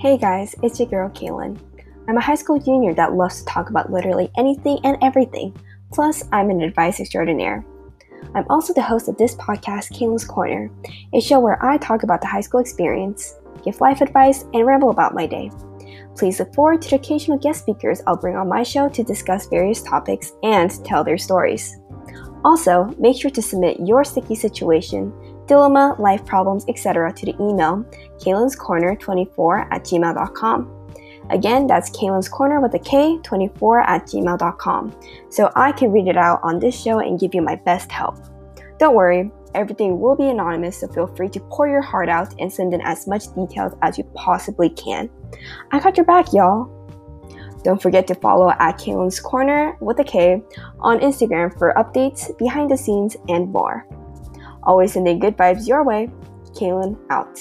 Hey guys, it's your girl Kaylan. I'm a high school junior that loves to talk about literally anything and everything. Plus, I'm an advice extraordinaire. I'm also the host of this podcast, Kaylan's Korner, a show where I talk about the high school experience, give life advice, and ramble about my day. Please look forward to the occasional guest speakers I'll bring on my show to discuss various topics and tell their stories. Also, make sure to submit your sticky situation, dilemma, life problems, etc. to the email kaylanskorner24 at gmail.com. Again, that's Kaylan's Korner with a K, 24 at gmail.com, so I can read it out on this show and give you my best help. Don't worry, everything will be anonymous, so feel free to pour your heart out and send in as much details as you possibly can. I got your back, y'all. Don't forget to follow at Kaylan's Korner with a K on Instagram for updates, behind the scenes, and more. Always sending good vibes your way. Kaylan out.